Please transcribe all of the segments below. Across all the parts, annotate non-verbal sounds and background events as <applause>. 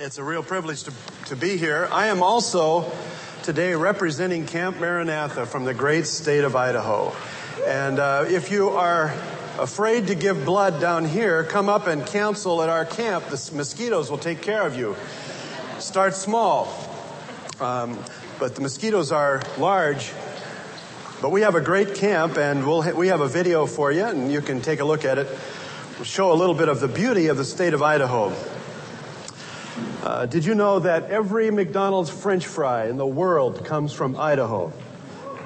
It's a real privilege to, to be here. I am also today representing Camp Maranatha from the great state of Idaho. And uh, if you are afraid to give blood down here, come up and counsel at our camp. The mosquitoes will take care of you. Start small. Um, but the mosquitoes are large. But we have a great camp, and we'll ha- we have a video for you, and you can take a look at it. We'll show a little bit of the beauty of the state of Idaho. Uh, did you know that every McDonald's French fry in the world comes from Idaho?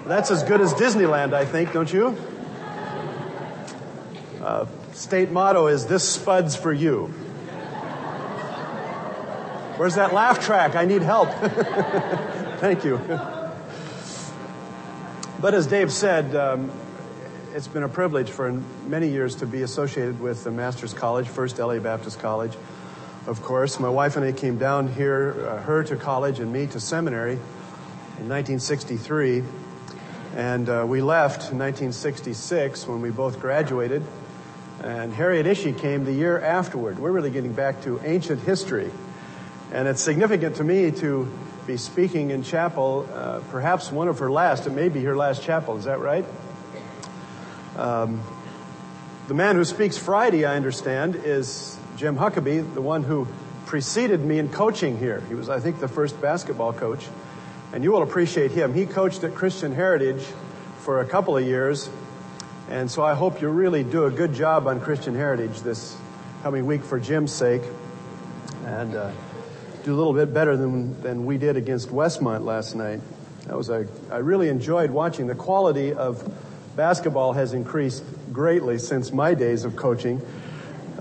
That's as good as Disneyland, I think, don't you? Uh, state motto is "This Spud's for you." Where's that laugh track? I need help. <laughs> Thank you. But as Dave said, um, it's been a privilege for many years to be associated with the Master's College, First LA Baptist College of course. My wife and I came down here, uh, her to college and me to seminary in 1963. And uh, we left in 1966 when we both graduated. And Harriet Ishii came the year afterward. We're really getting back to ancient history. And it's significant to me to be speaking in chapel, uh, perhaps one of her last. It may be her last chapel. Is that right? Um, the man who speaks Friday, I understand, is Jim Huckabee, the one who preceded me in coaching here. He was, I think, the first basketball coach. And you will appreciate him. He coached at Christian Heritage for a couple of years. And so I hope you really do a good job on Christian Heritage this coming week for Jim's sake. And uh, do a little bit better than, than we did against Westmont last night. That was a, I really enjoyed watching. The quality of basketball has increased greatly since my days of coaching.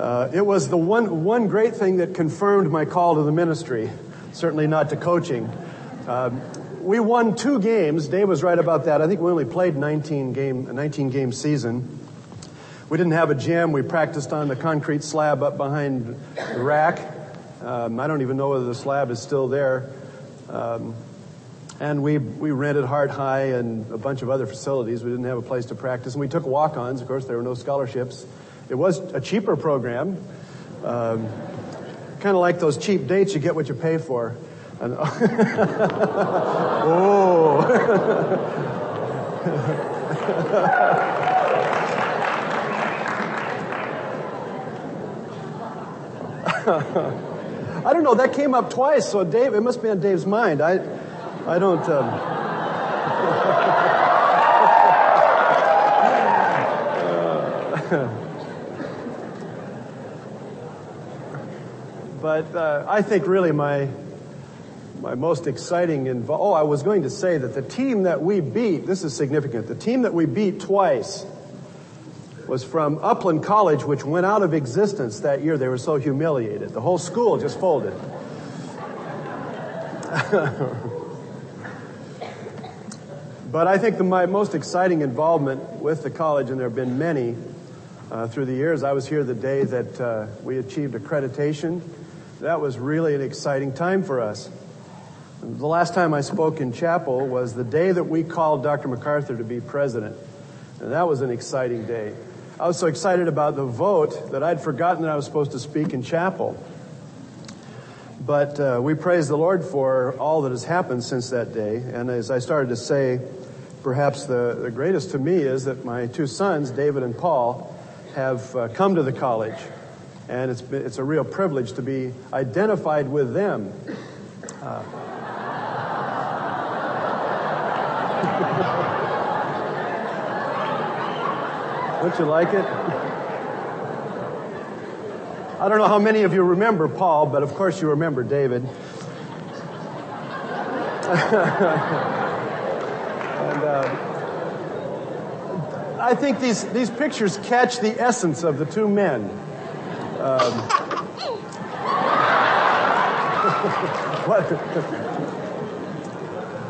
Uh, it was the one, one great thing that confirmed my call to the ministry, certainly not to coaching. Uh, we won two games. Dave was right about that. I think we only played 19 game, a 19 game season. We didn't have a gym. We practiced on the concrete slab up behind the rack. Um, I don't even know whether the slab is still there. Um, and we, we rented Hart High and a bunch of other facilities. We didn't have a place to practice. And we took walk-ons. Of course, there were no scholarships. It was a cheaper program. Um, kind of like those cheap dates, you get what you pay for. And, <laughs> oh. <laughs> I don't know. That came up twice, so Dave, it must be on Dave's mind. I, I don't. Um, <laughs> But uh, I think really my my most exciting invo- oh I was going to say that the team that we beat this is significant the team that we beat twice was from Upland College which went out of existence that year. They were so humiliated. The whole school just folded. <laughs> But I think the, my most exciting involvement with the college and there have been many uh, through the years I was here the day that uh, we achieved accreditation that was really an exciting time for us. The last time I spoke in chapel was the day that we called Dr. MacArthur to be president. And that was an exciting day. I was so excited about the vote that I'd forgotten that I was supposed to speak in chapel. But uh, we praise the Lord for all that has happened since that day. And as I started to say, perhaps the, the greatest to me is that my two sons, David and Paul, have uh, come to the college and it's, been, it's a real privilege to be identified with them. Uh, <laughs> Don't you like it? I don't know how many of you remember Paul, but of course you remember David. <laughs> and uh, I think these, these pictures catch the essence of the two men. Um, <laughs>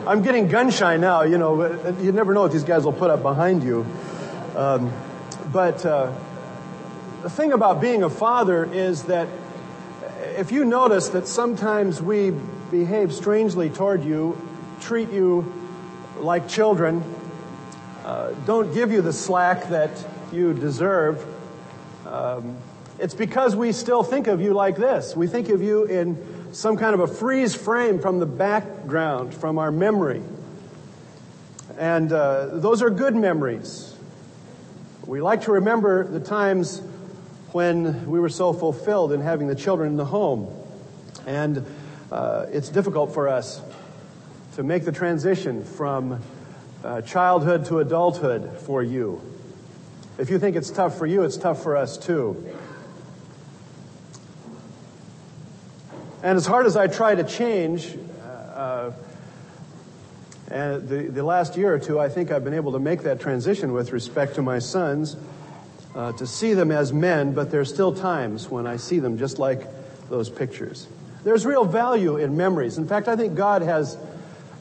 I'm getting gun shy now, you know, you never know what these guys will put up behind you. Um, but uh, the thing about being a father is that if you notice that sometimes we behave strangely toward you, treat you like children, uh, don't give you the slack that you deserve, um, it's because we still think of you like this. We think of you in some kind of a freeze frame from the background, from our memory. And uh, those are good memories. We like to remember the times when we were so fulfilled in having the children in the home. And uh, it's difficult for us to make the transition from uh, childhood to adulthood for you. If you think it's tough for you, it's tough for us too. And as hard as I try to change, uh, and the, the last year or two, I think I've been able to make that transition with respect to my sons, uh, to see them as men, but there's still times when I see them just like those pictures. There's real value in memories. In fact, I think God has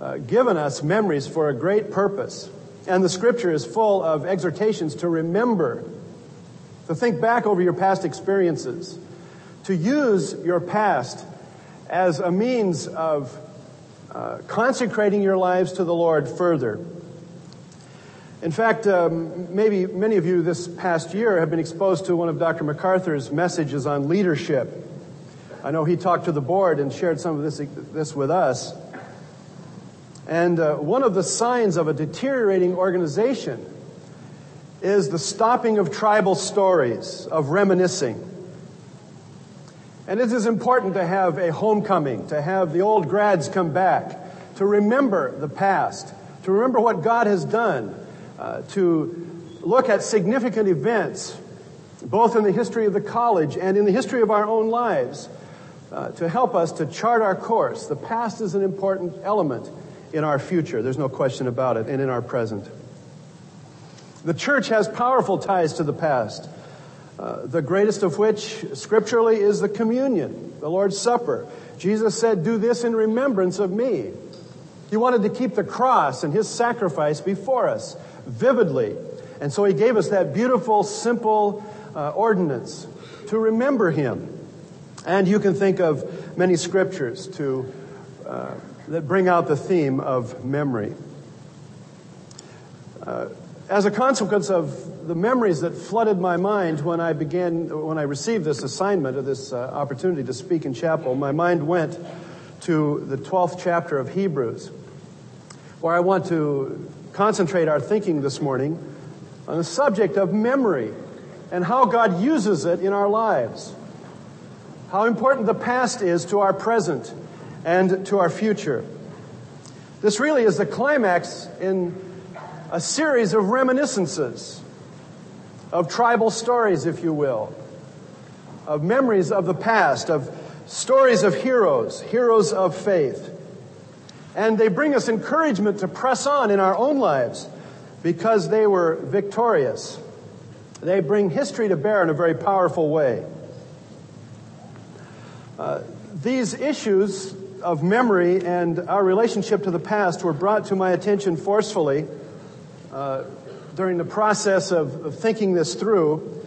uh, given us memories for a great purpose. And the scripture is full of exhortations to remember, to think back over your past experiences, to use your past as a means of uh, consecrating your lives to the Lord further. In fact, um, maybe many of you this past year have been exposed to one of Dr. MacArthur's messages on leadership. I know he talked to the board and shared some of this, this with us. And uh, one of the signs of a deteriorating organization is the stopping of tribal stories, of reminiscing. And it is important to have a homecoming, to have the old grads come back, to remember the past, to remember what God has done, uh, to look at significant events, both in the history of the college and in the history of our own lives, uh, to help us to chart our course. The past is an important element in our future. There's no question about it, and in our present. The church has powerful ties to the past. Uh, the greatest of which, scripturally, is the communion, the Lord's Supper. Jesus said, Do this in remembrance of me. He wanted to keep the cross and his sacrifice before us vividly. And so he gave us that beautiful, simple uh, ordinance to remember him. And you can think of many scriptures to, uh, that bring out the theme of memory. Uh, as a consequence of the memories that flooded my mind when I began, when I received this assignment or this uh, opportunity to speak in chapel, my mind went to the 12th chapter of Hebrews, where I want to concentrate our thinking this morning on the subject of memory and how God uses it in our lives. How important the past is to our present and to our future. This really is the climax in a series of reminiscences, of tribal stories, if you will, of memories of the past, of stories of heroes, heroes of faith. And they bring us encouragement to press on in our own lives because they were victorious. They bring history to bear in a very powerful way. Uh, these issues of memory and our relationship to the past were brought to my attention forcefully uh, during the process of, of, thinking this through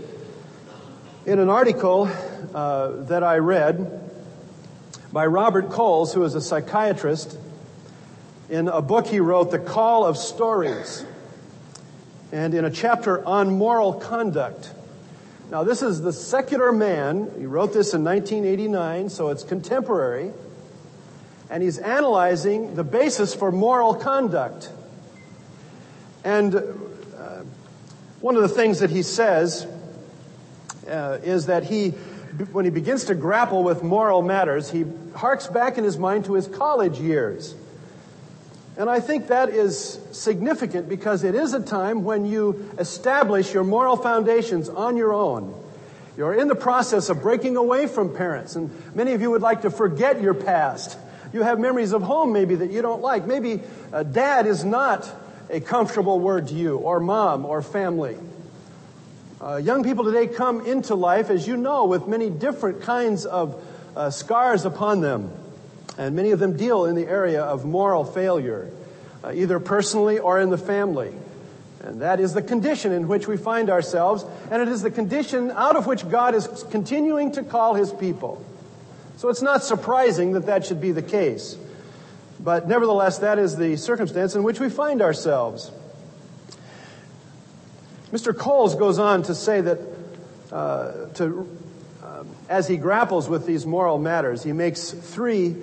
in an article uh, that I read by Robert Coles, who is a psychiatrist, in a book he wrote, The Call of Stories, and in a chapter on moral conduct. Now, this is the secular man. He wrote this in 1989, so it's contemporary. And he's analyzing the basis for moral conduct. And uh, one of the things that he says uh, is that he, when he begins to grapple with moral matters, he harks back in his mind to his college years. And I think that is significant because it is a time when you establish your moral foundations on your own. You're in the process of breaking away from parents, and many of you would like to forget your past. You have memories of home maybe that you don't like. Maybe uh, dad is not a comfortable word to you, or mom, or family. Uh, young people today come into life, as you know, with many different kinds of uh, scars upon them. And many of them deal in the area of moral failure, uh, either personally or in the family. And that is the condition in which we find ourselves, and it is the condition out of which God is continuing to call his people. So it's not surprising that that should be the case. But nevertheless, that is the circumstance in which we find ourselves. Mr. Coles goes on to say that, uh, to um, as he grapples with these moral matters, he makes three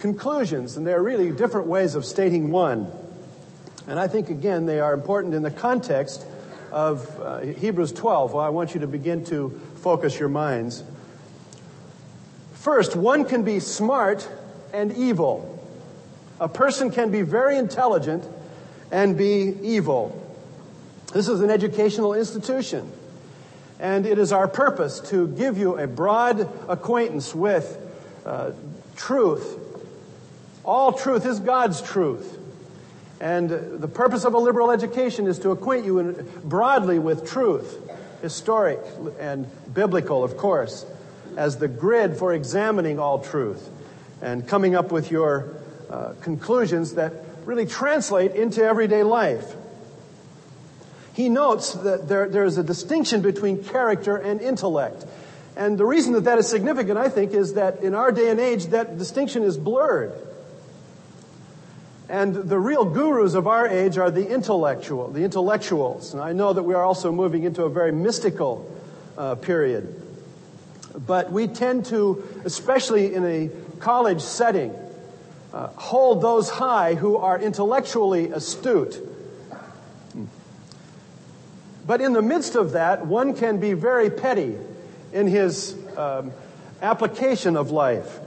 conclusions, and they're really different ways of stating one. And I think, again, they are important in the context of uh, Hebrews 12. Well, I want you to begin to focus your minds. First, one can be smart and evil. A person can be very intelligent and be evil. This is an educational institution. And it is our purpose to give you a broad acquaintance with uh, truth. All truth is God's truth. And the purpose of a liberal education is to acquaint you in, broadly with truth, historic and biblical, of course, as the grid for examining all truth and coming up with your uh, conclusions that really translate into everyday life. He notes that there, there is a distinction between character and intellect. And the reason that that is significant, I think, is that in our day and age, that distinction is blurred. And the real gurus of our age are the intellectual, the intellectuals. And I know that we are also moving into a very mystical uh, period. But we tend to, especially in a college setting, uh, hold those high who are intellectually astute. But in the midst of that, one can be very petty in his um, application of life.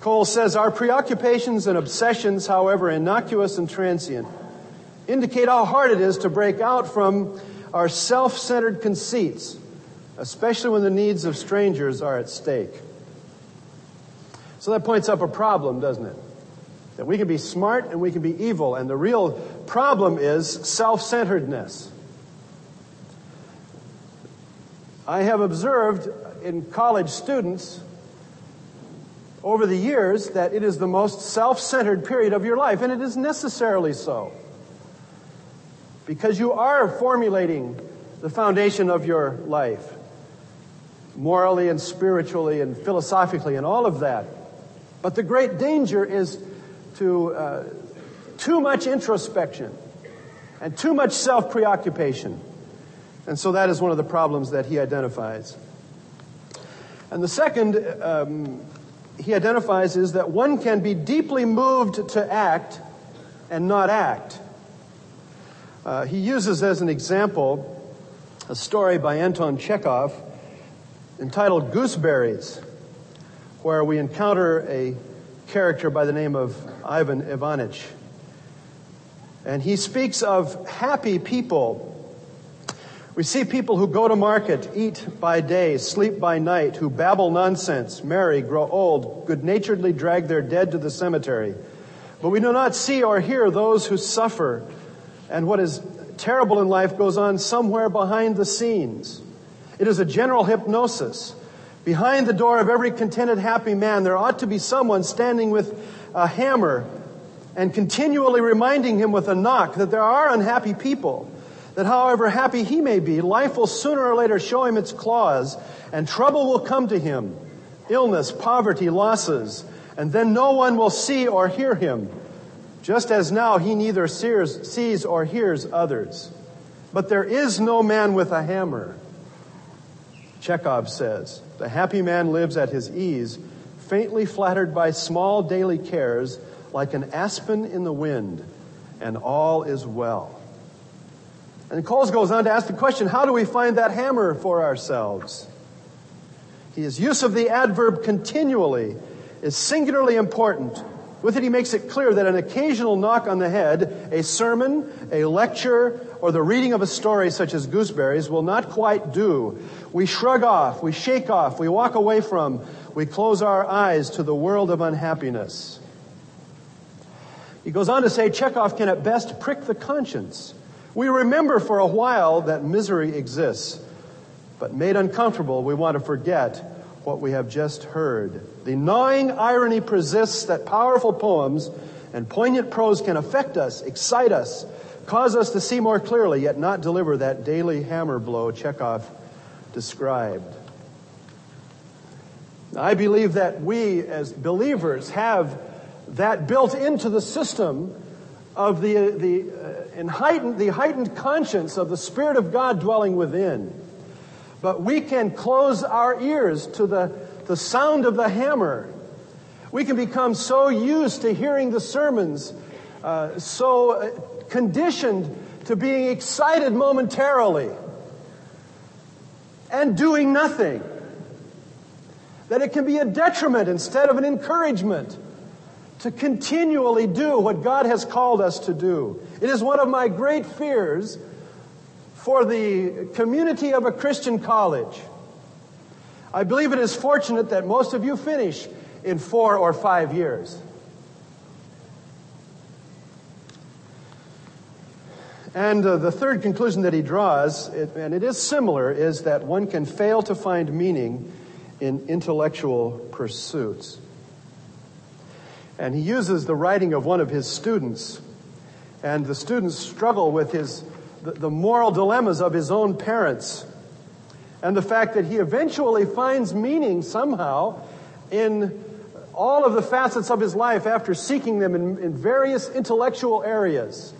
Coles says, Our preoccupations and obsessions, however innocuous and transient, indicate how hard it is to break out from our self centered conceits, especially when the needs of strangers are at stake. So that points up a problem, doesn't it? That we can be smart and we can be evil, and the real problem is self centeredness. I have observed in college students over the years that it is the most self centered period of your life, and it is necessarily so. Because you are formulating the foundation of your life, morally and spiritually and philosophically, and all of that. But the great danger is to uh, too much introspection and too much self preoccupation. And so that is one of the problems that he identifies. And the second um, he identifies is that one can be deeply moved to act and not act. Uh, he uses as an example a story by Anton Chekhov entitled Gooseberries, where we encounter a character by the name of Ivan Ivanich. And he speaks of happy people we see people who go to market, eat by day, sleep by night, who babble nonsense, marry, grow old, good naturedly drag their dead to the cemetery. But we do not see or hear those who suffer, and what is terrible in life goes on somewhere behind the scenes. It is a general hypnosis. Behind the door of every contented, happy man, there ought to be someone standing with a hammer and continually reminding him with a knock that there are unhappy people that however happy he may be, life will sooner or later show him its claws, and trouble will come to him illness, poverty, losses, and then no one will see or hear him, just as now he neither sees, or hears others. But there is no man with a hammer. Chekhov says, the happy man lives at his ease, faintly flattered by small daily cares, like an aspen in the wind, and all is well. And Coles goes on to ask the question, how do we find that hammer for ourselves? His use of the adverb continually is singularly important. With it, he makes it clear that an occasional knock on the head, a sermon, a lecture, or the reading of a story such as Gooseberries will not quite do. We shrug off, we shake off, we walk away from, we close our eyes to the world of unhappiness. He goes on to say Chekhov can at best prick the conscience we remember for a while that misery exists, but made uncomfortable, we want to forget what we have just heard. The gnawing irony persists that powerful poems and poignant prose can affect us, excite us, cause us to see more clearly, yet not deliver that daily hammer blow Chekhov described. I believe that we as believers have that built into the system of the, the, uh, heightened, the heightened conscience of the Spirit of God dwelling within. But we can close our ears to the, the sound of the hammer. We can become so used to hearing the sermons, uh, so uh, conditioned to being excited momentarily and doing nothing that it can be a detriment instead of an encouragement to continually do what God has called us to do. It is one of my great fears for the community of a Christian college. I believe it is fortunate that most of you finish in four or five years. And uh, the third conclusion that he draws, it, and it is similar, is that one can fail to find meaning in intellectual pursuits. And he uses the writing of one of his students, and the students struggle with his, the moral dilemmas of his own parents, and the fact that he eventually finds meaning somehow in all of the facets of his life after seeking them in, in various intellectual areas.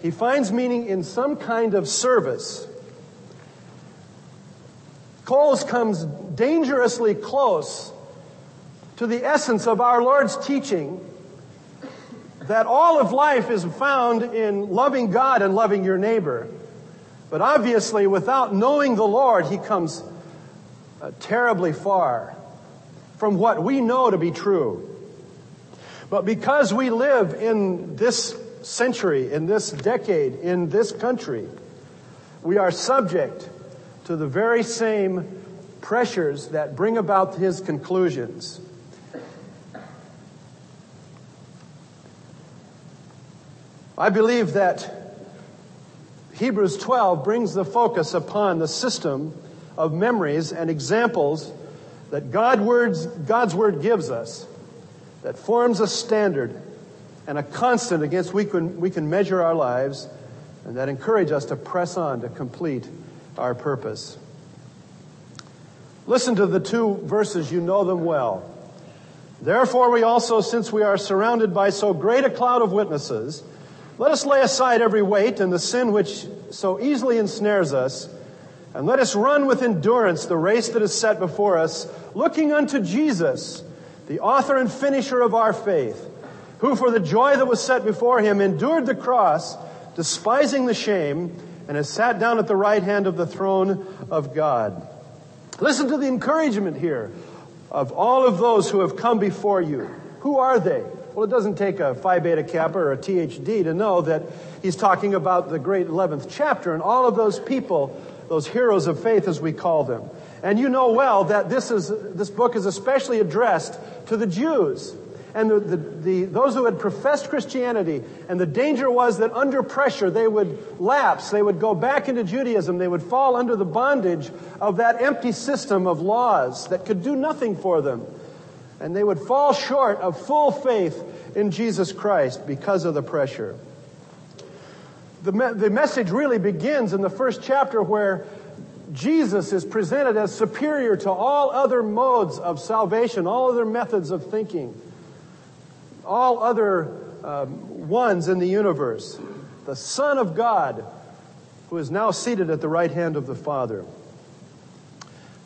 He finds meaning in some kind of service. Coles comes dangerously close to the essence of our Lord's teaching that all of life is found in loving God and loving your neighbor. But obviously, without knowing the Lord, he comes uh, terribly far from what we know to be true. But because we live in this century, in this decade, in this country, we are subject to the very same pressures that bring about his conclusions. I believe that Hebrews 12 brings the focus upon the system of memories and examples that God words, God's Word gives us that forms a standard and a constant against which we can, we can measure our lives and that encourage us to press on to complete our purpose. Listen to the two verses, you know them well. Therefore we also, since we are surrounded by so great a cloud of witnesses, let us lay aside every weight and the sin which so easily ensnares us, and let us run with endurance the race that is set before us, looking unto Jesus, the author and finisher of our faith, who for the joy that was set before him endured the cross, despising the shame, and has sat down at the right hand of the throne of God. Listen to the encouragement here of all of those who have come before you. Who are they? Well, it doesn't take a Phi Beta Kappa or a THD to know that he's talking about the great 11th chapter and all of those people, those heroes of faith as we call them. And you know well that this is, this book is especially addressed to the Jews and the, the, the, those who had professed Christianity. And the danger was that under pressure they would lapse, they would go back into Judaism, they would fall under the bondage of that empty system of laws that could do nothing for them. And they would fall short of full faith in Jesus Christ because of the pressure. The, me- the message really begins in the first chapter where Jesus is presented as superior to all other modes of salvation, all other methods of thinking all other um, ones in the universe. The Son of God, who is now seated at the right hand of the Father.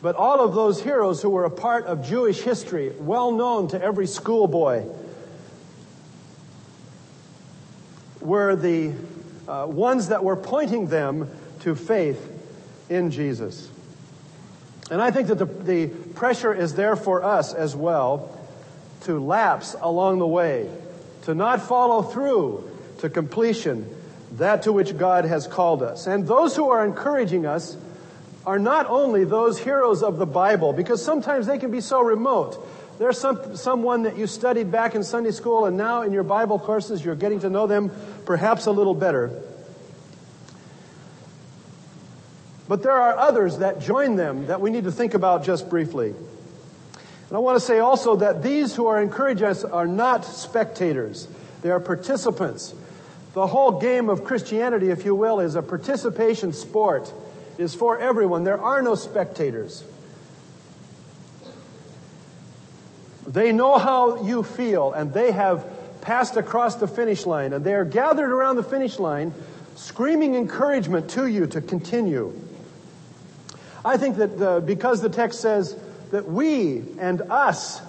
But all of those heroes who were a part of Jewish history, well known to every schoolboy, were the uh, ones that were pointing them to faith in Jesus. And I think that the, the pressure is there for us as well to lapse along the way, to not follow through to completion that to which God has called us. And those who are encouraging us are not only those heroes of the Bible, because sometimes they can be so remote. There's some, someone that you studied back in Sunday school and now in your Bible courses you're getting to know them perhaps a little better. But there are others that join them that we need to think about just briefly. And I want to say also that these who are encouraging us are not spectators. They are participants. The whole game of Christianity, if you will, is a participation sport. Is for everyone. There are no spectators. They know how you feel and they have passed across the finish line and they are gathered around the finish line screaming encouragement to you to continue. I think that uh, because the text says that we and us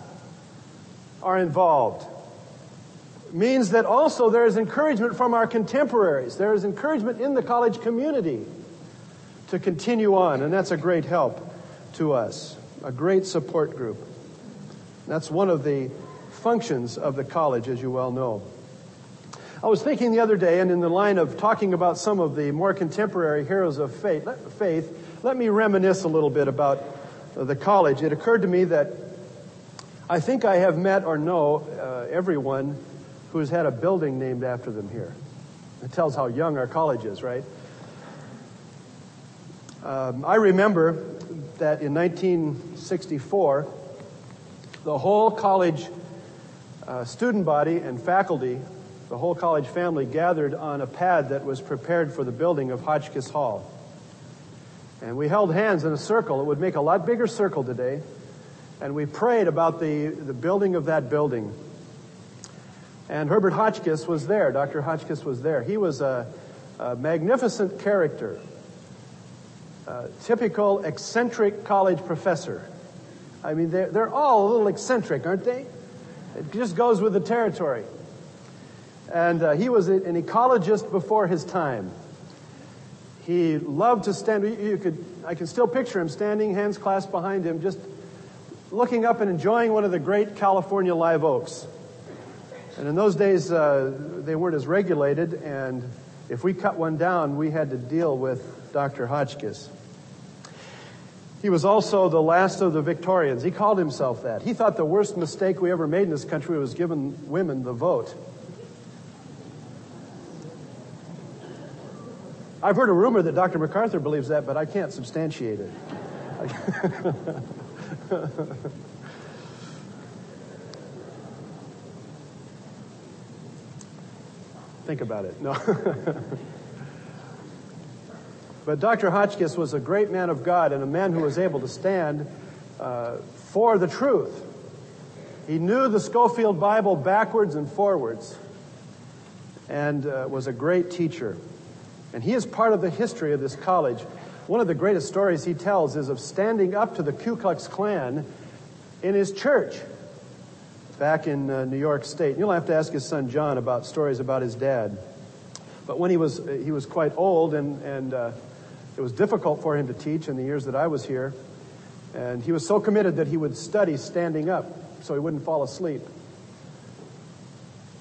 are involved, means that also there is encouragement from our contemporaries. There is encouragement in the college community to continue on, and that's a great help to us, a great support group. That's one of the functions of the college, as you well know. I was thinking the other day, and in the line of talking about some of the more contemporary heroes of faith, faith let me reminisce a little bit about the college. It occurred to me that I think I have met or know uh, everyone who has had a building named after them here. It tells how young our college is, right? Um, I remember that in 1964, the whole college uh, student body and faculty, the whole college family gathered on a pad that was prepared for the building of Hotchkiss Hall. And we held hands in a circle. It would make a lot bigger circle today. And we prayed about the, the building of that building. And Herbert Hotchkiss was there. Dr. Hotchkiss was there. He was a, a magnificent character, a typical eccentric college professor. I mean, they're, they're all a little eccentric, aren't they? It just goes with the territory. And uh, he was an ecologist before his time. He loved to stand. You could, I can still picture him standing, hands clasped behind him, just looking up and enjoying one of the great California live oaks. And in those days, uh, they weren't as regulated, and if we cut one down, we had to deal with Dr. Hotchkiss. He was also the last of the Victorians. He called himself that. He thought the worst mistake we ever made in this country was giving women the vote. I've heard a rumor that Dr. MacArthur believes that, but I can't substantiate it. <laughs> Think about it. No. <laughs> but Dr. Hotchkiss was a great man of God and a man who was able to stand uh, for the truth. He knew the Scofield Bible backwards and forwards and uh, was a great teacher. And he is part of the history of this college. One of the greatest stories he tells is of standing up to the Ku Klux Klan in his church back in uh, New York State. You'll have to ask his son John about stories about his dad. But when he was he was quite old and and uh, it was difficult for him to teach in the years that I was here, and he was so committed that he would study standing up so he wouldn't fall asleep.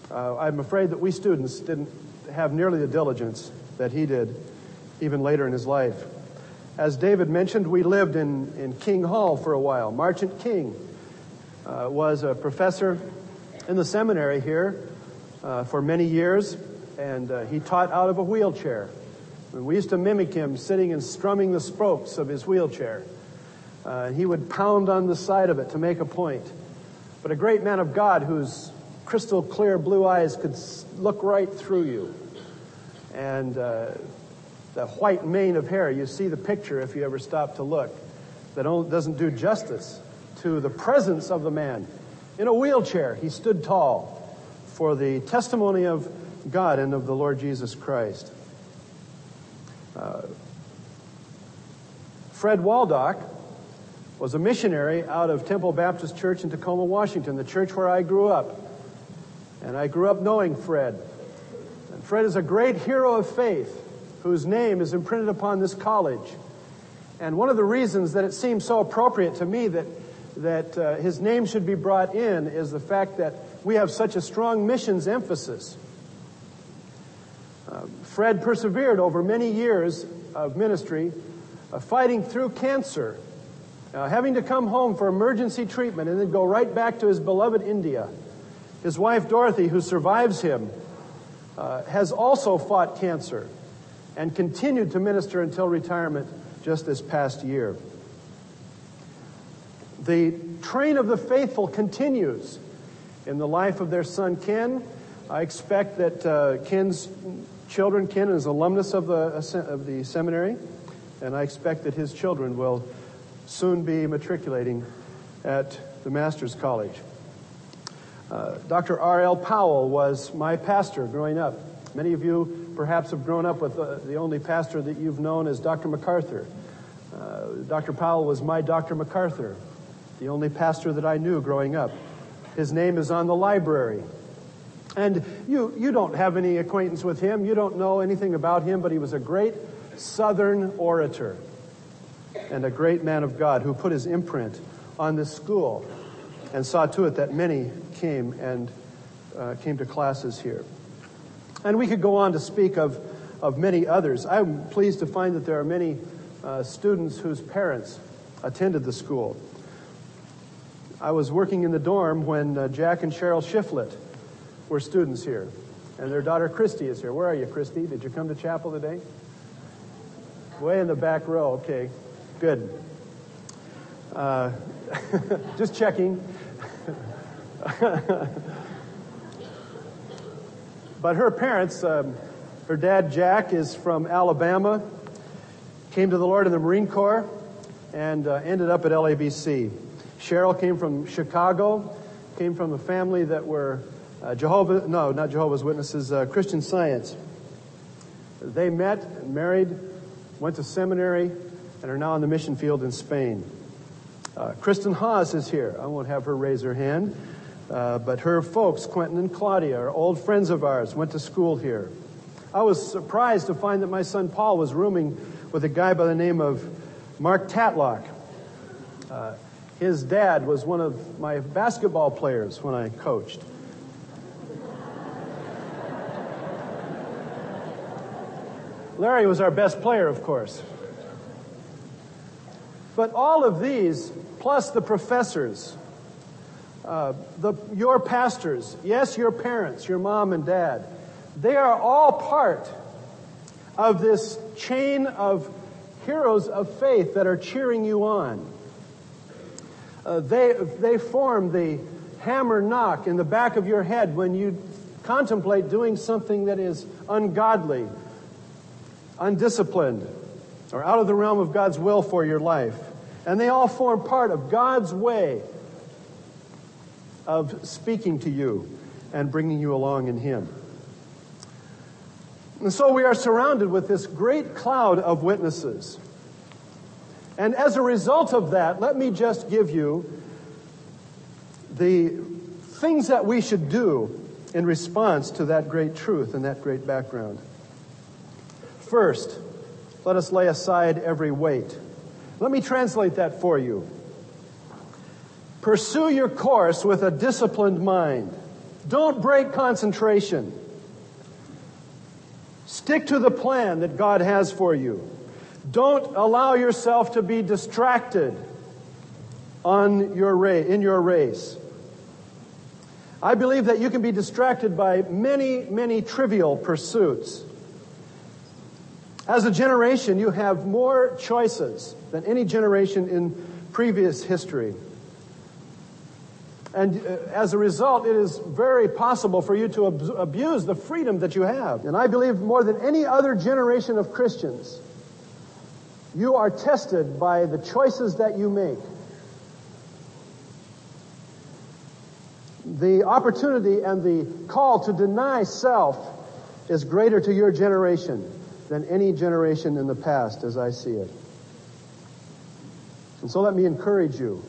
Uh, I'm afraid that we students didn't have nearly the diligence that he did, even later in his life. As David mentioned, we lived in, in King Hall for a while. Marchant King uh, was a professor in the seminary here uh, for many years, and uh, he taught out of a wheelchair. And we used to mimic him sitting and strumming the spokes of his wheelchair. Uh, and he would pound on the side of it to make a point. But a great man of God whose crystal clear blue eyes could look right through you. And uh, the white mane of hair, you see the picture if you ever stop to look, that doesn't do justice to the presence of the man. In a wheelchair, he stood tall for the testimony of God and of the Lord Jesus Christ. Uh, Fred Waldock was a missionary out of Temple Baptist Church in Tacoma, Washington, the church where I grew up. And I grew up knowing Fred. And Fred is a great hero of faith whose name is imprinted upon this college. And one of the reasons that it seems so appropriate to me that that uh, his name should be brought in is the fact that we have such a strong missions emphasis. Uh, Fred persevered over many years of ministry, uh, fighting through cancer, uh, having to come home for emergency treatment and then go right back to his beloved India. His wife Dorothy, who survives him, uh, has also fought cancer and continued to minister until retirement just this past year. The train of the faithful continues in the life of their son Ken. I expect that uh, Ken's children, Ken is alumnus of the, of the seminary, and I expect that his children will soon be matriculating at the Master's College. Uh, Dr. R.L. Powell was my pastor growing up. Many of you perhaps have grown up with uh, the only pastor that you've known as Dr. MacArthur. Uh, Dr. Powell was my Dr. MacArthur, the only pastor that I knew growing up. His name is on the library. And you, you don't have any acquaintance with him. You don't know anything about him, but he was a great Southern orator and a great man of God who put his imprint on this school and saw to it that many came and uh, came to classes here. And we could go on to speak of, of many others. I'm pleased to find that there are many uh, students whose parents attended the school. I was working in the dorm when uh, Jack and Cheryl Shiflett were students here. And their daughter Christy is here. Where are you, Christy? Did you come to chapel today? Way in the back row. Okay, good. Uh, <laughs> just checking. <laughs> but her parents, um, her dad Jack is from Alabama, came to the Lord in the Marine Corps, and uh, ended up at LABC. Cheryl came from Chicago, came from a family that were uh, Jehovah, no, not Jehovah's Witnesses, uh, Christian Science. They met, and married, went to seminary, and are now on the mission field in Spain. Uh, Kristen Haas is here. I won't have her raise her hand, uh, but her folks, Quentin and Claudia, are old friends of ours, went to school here. I was surprised to find that my son Paul was rooming with a guy by the name of Mark Tatlock. Uh, his dad was one of my basketball players when I coached. Larry was our best player, of course. But all of these, plus the professors, uh, the, your pastors, yes, your parents, your mom and dad, they are all part of this chain of heroes of faith that are cheering you on. Uh, they, they form the hammer knock in the back of your head when you contemplate doing something that is ungodly undisciplined, or out of the realm of God's will for your life. And they all form part of God's way of speaking to you and bringing you along in Him. And so we are surrounded with this great cloud of witnesses. And as a result of that, let me just give you the things that we should do in response to that great truth and that great background. First, let us lay aside every weight. Let me translate that for you. Pursue your course with a disciplined mind. Don't break concentration. Stick to the plan that God has for you. Don't allow yourself to be distracted on your ra- in your race. I believe that you can be distracted by many, many trivial pursuits. As a generation, you have more choices than any generation in previous history. And uh, as a result, it is very possible for you to ab- abuse the freedom that you have. And I believe more than any other generation of Christians, you are tested by the choices that you make. The opportunity and the call to deny self is greater to your generation than any generation in the past as I see it. And so let me encourage you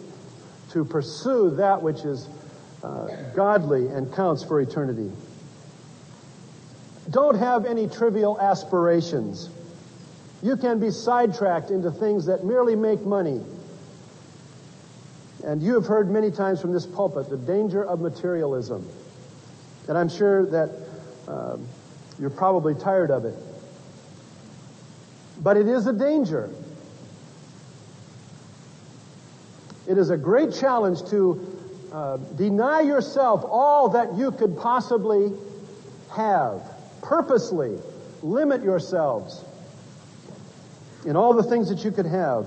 to pursue that which is uh, godly and counts for eternity. Don't have any trivial aspirations. You can be sidetracked into things that merely make money. And you have heard many times from this pulpit the danger of materialism. And I'm sure that uh, you're probably tired of it. But it is a danger. It is a great challenge to uh, deny yourself all that you could possibly have. Purposely limit yourselves in all the things that you could have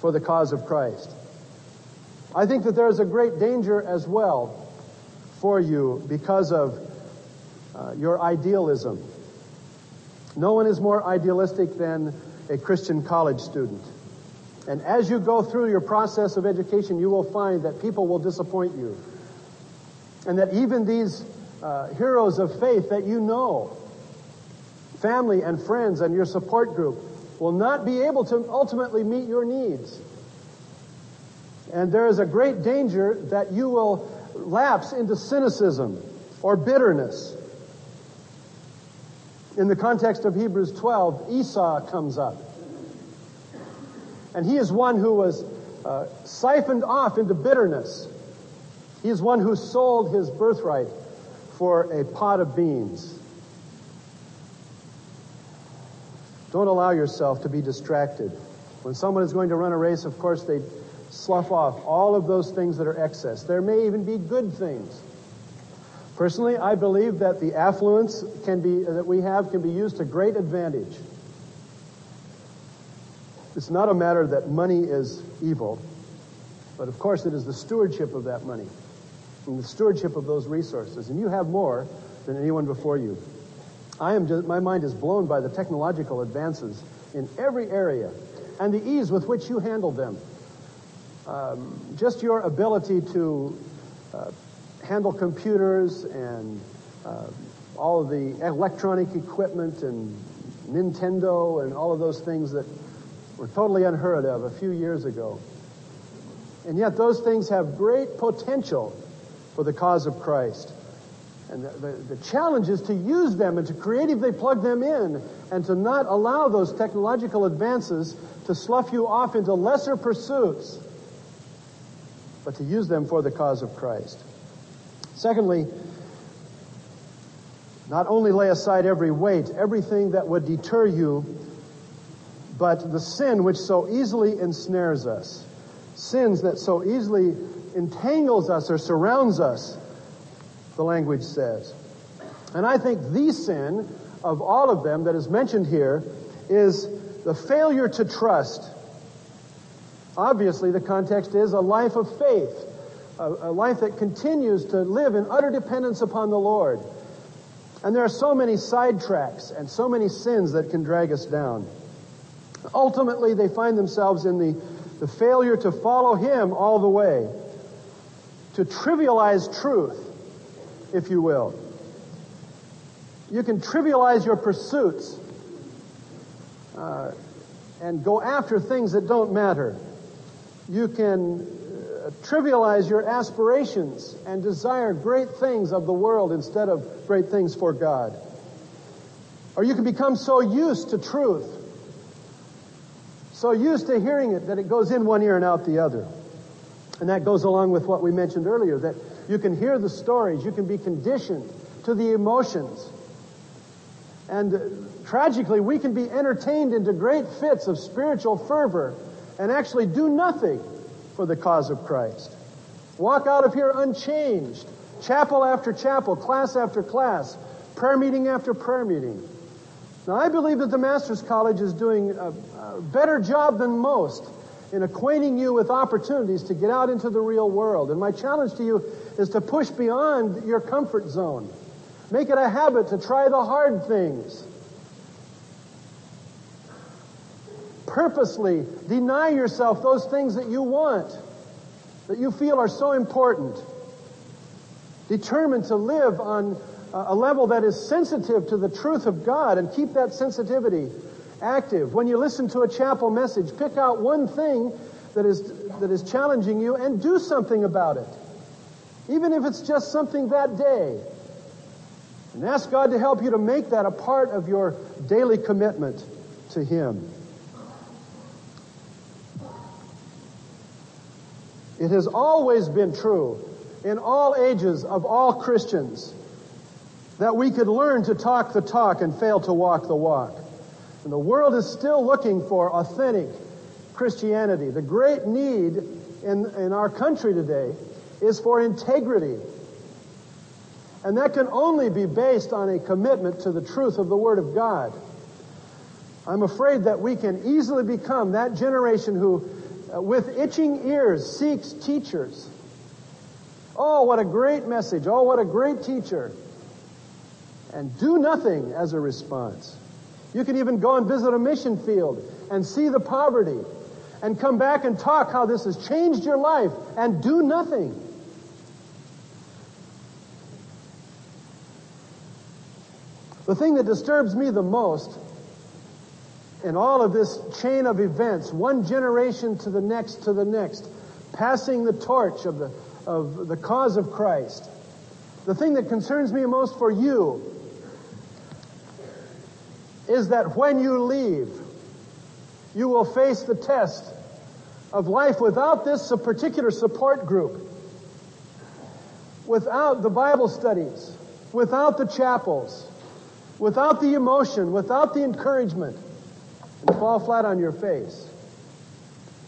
for the cause of Christ. I think that there is a great danger as well for you because of uh, your idealism. No one is more idealistic than a Christian college student. And as you go through your process of education, you will find that people will disappoint you. And that even these uh, heroes of faith that you know, family and friends and your support group, will not be able to ultimately meet your needs. And there is a great danger that you will lapse into cynicism or bitterness. In the context of Hebrews 12, Esau comes up. And he is one who was uh, siphoned off into bitterness. He is one who sold his birthright for a pot of beans. Don't allow yourself to be distracted. When someone is going to run a race, of course, they slough off all of those things that are excess. There may even be good things. Personally, I believe that the affluence can be, that we have can be used to great advantage. It's not a matter that money is evil, but of course it is the stewardship of that money and the stewardship of those resources. And you have more than anyone before you. I am just, my mind is blown by the technological advances in every area and the ease with which you handle them. Um, just your ability to uh, handle computers and uh, all of the electronic equipment and Nintendo and all of those things that were totally unheard of a few years ago. And yet those things have great potential for the cause of Christ. And the, the, the, challenge is to use them and to creatively plug them in and to not allow those technological advances to slough you off into lesser pursuits, but to use them for the cause of Christ. Secondly, not only lay aside every weight, everything that would deter you, but the sin which so easily ensnares us, sins that so easily entangles us or surrounds us the language says. And I think the sin of all of them that is mentioned here is the failure to trust. Obviously, the context is a life of faith, a, a life that continues to live in utter dependence upon the Lord. And there are so many sidetracks and so many sins that can drag us down. Ultimately, they find themselves in the, the failure to follow Him all the way, to trivialize truth, if you will. You can trivialize your pursuits uh, and go after things that don't matter. You can trivialize your aspirations and desire great things of the world instead of great things for God. Or you can become so used to truth, so used to hearing it that it goes in one ear and out the other. And that goes along with what we mentioned earlier, that you can hear the stories. You can be conditioned to the emotions. And tragically, we can be entertained into great fits of spiritual fervor and actually do nothing for the cause of Christ. Walk out of here unchanged. Chapel after chapel, class after class, prayer meeting after prayer meeting. Now, I believe that the Master's College is doing a, a better job than most in acquainting you with opportunities to get out into the real world. And my challenge to you is to push beyond your comfort zone. Make it a habit to try the hard things. Purposely deny yourself those things that you want, that you feel are so important. Determined to live on a level that is sensitive to the truth of God and keep that sensitivity active. When you listen to a chapel message, pick out one thing that is, that is challenging you and do something about it. Even if it's just something that day. And ask God to help you to make that a part of your daily commitment to Him. It has always been true in all ages of all Christians that we could learn to talk the talk and fail to walk the walk. And the world is still looking for authentic Christianity. The great need in, in our country today is for integrity. And that can only be based on a commitment to the truth of the Word of God. I'm afraid that we can easily become that generation who, Uh, with itching ears, seeks teachers. Oh, what a great message. Oh, what a great teacher. And do nothing as a response. You can even go and visit a mission field and see the poverty and come back and talk how this has changed your life and do nothing. The thing that disturbs me the most in all of this chain of events, one generation to the next to the next, passing the torch of the, of the cause of Christ. The thing that concerns me most for you is that when you leave, you will face the test of life without this particular support group, without the Bible studies, without the chapels, without the emotion, without the encouragement, and fall flat on your face.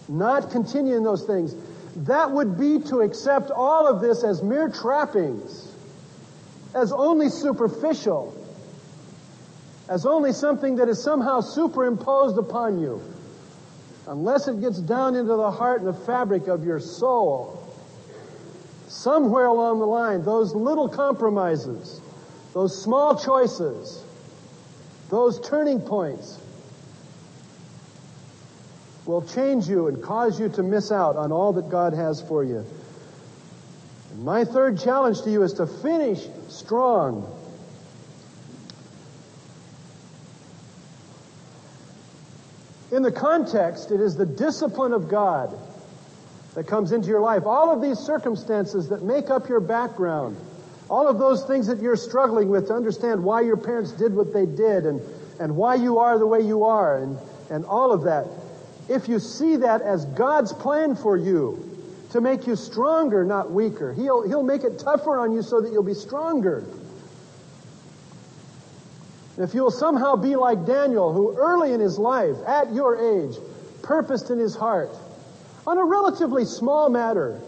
Not continue in those things. That would be to accept all of this as mere trappings, as only superficial, as only something that is somehow superimposed upon you. Unless it gets down into the heart and the fabric of your soul. Somewhere along the line, those little compromises, those small choices, those turning points will change you and cause you to miss out on all that God has for you. And my third challenge to you is to finish strong. In the context, it is the discipline of God that comes into your life. All of these circumstances that make up your background, all of those things that you're struggling with to understand why your parents did what they did and, and why you are the way you are and, and all of that. If you see that as God's plan for you to make you stronger, not weaker, He'll, He'll make it tougher on you so that you'll be stronger. If you'll somehow be like Daniel, who early in his life, at your age, purposed in his heart, on a relatively small matter,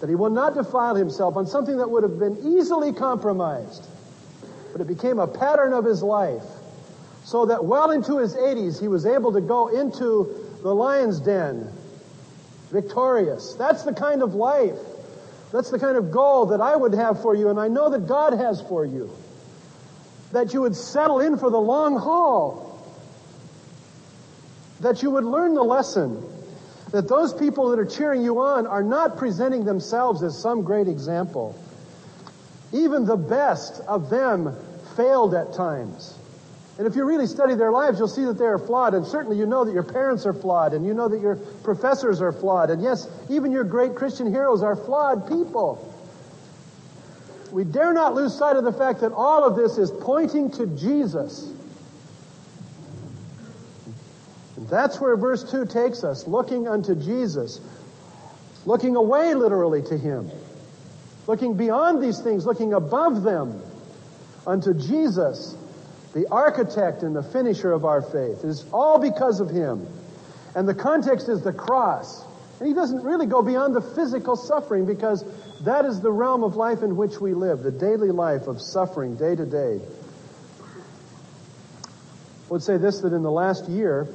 that he will not defile himself on something that would have been easily compromised, but it became a pattern of his life, so that well into his 80s he was able to go into the lion's den victorious. That's the kind of life, that's the kind of goal that I would have for you, and I know that God has for you. That you would settle in for the long haul. That you would learn the lesson that those people that are cheering you on are not presenting themselves as some great example. Even the best of them failed at times. And if you really study their lives, you'll see that they are flawed. And certainly you know that your parents are flawed, and you know that your professors are flawed. And yes, even your great Christian heroes are flawed people. We dare not lose sight of the fact that all of this is pointing to Jesus. And that's where verse 2 takes us, looking unto Jesus. Looking away literally to Him. Looking beyond these things, looking above them unto Jesus, the architect and the finisher of our faith. It is all because of Him. And the context is the cross. And He doesn't really go beyond the physical suffering because that is the realm of life in which we live, the daily life of suffering day to day. I would say this that in the last year,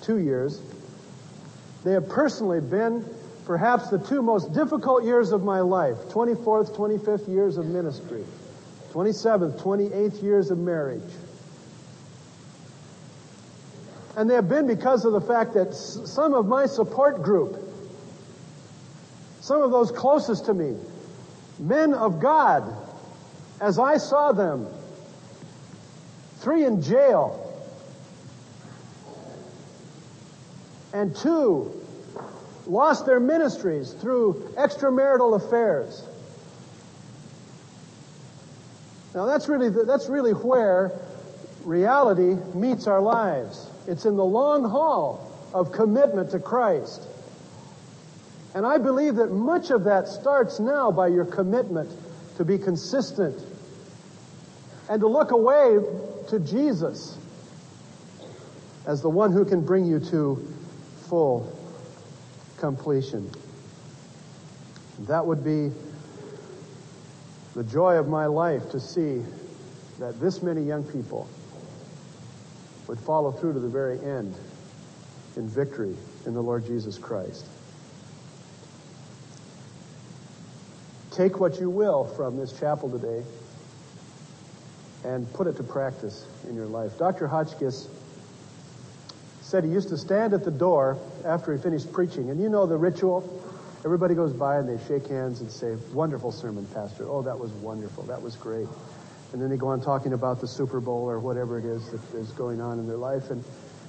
two years, they have personally been perhaps the two most difficult years of my life 24th, 25th years of ministry, 27th, 28th years of marriage. And they have been because of the fact that some of my support group, some of those closest to me, men of God, as I saw them, three in jail, and two lost their ministries through extramarital affairs. Now that's really, that's really where reality meets our lives. It's in the long haul of commitment to Christ. And I believe that much of that starts now by your commitment to be consistent and to look away to Jesus as the one who can bring you to full completion. That would be the joy of my life to see that this many young people would follow through to the very end in victory in the Lord Jesus Christ. Take what you will from this chapel today and put it to practice in your life. Dr. Hotchkiss said he used to stand at the door after he finished preaching. And you know the ritual. Everybody goes by and they shake hands and say, Wonderful sermon, Pastor. Oh, that was wonderful. That was great. And then they go on talking about the Super Bowl or whatever it is that is going on in their life. And,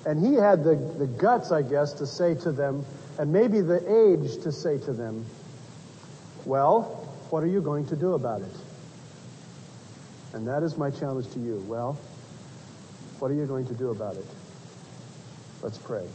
and he had the, the guts, I guess, to say to them, and maybe the age to say to them, well, what are you going to do about it? And that is my challenge to you. Well, what are you going to do about it? Let's pray.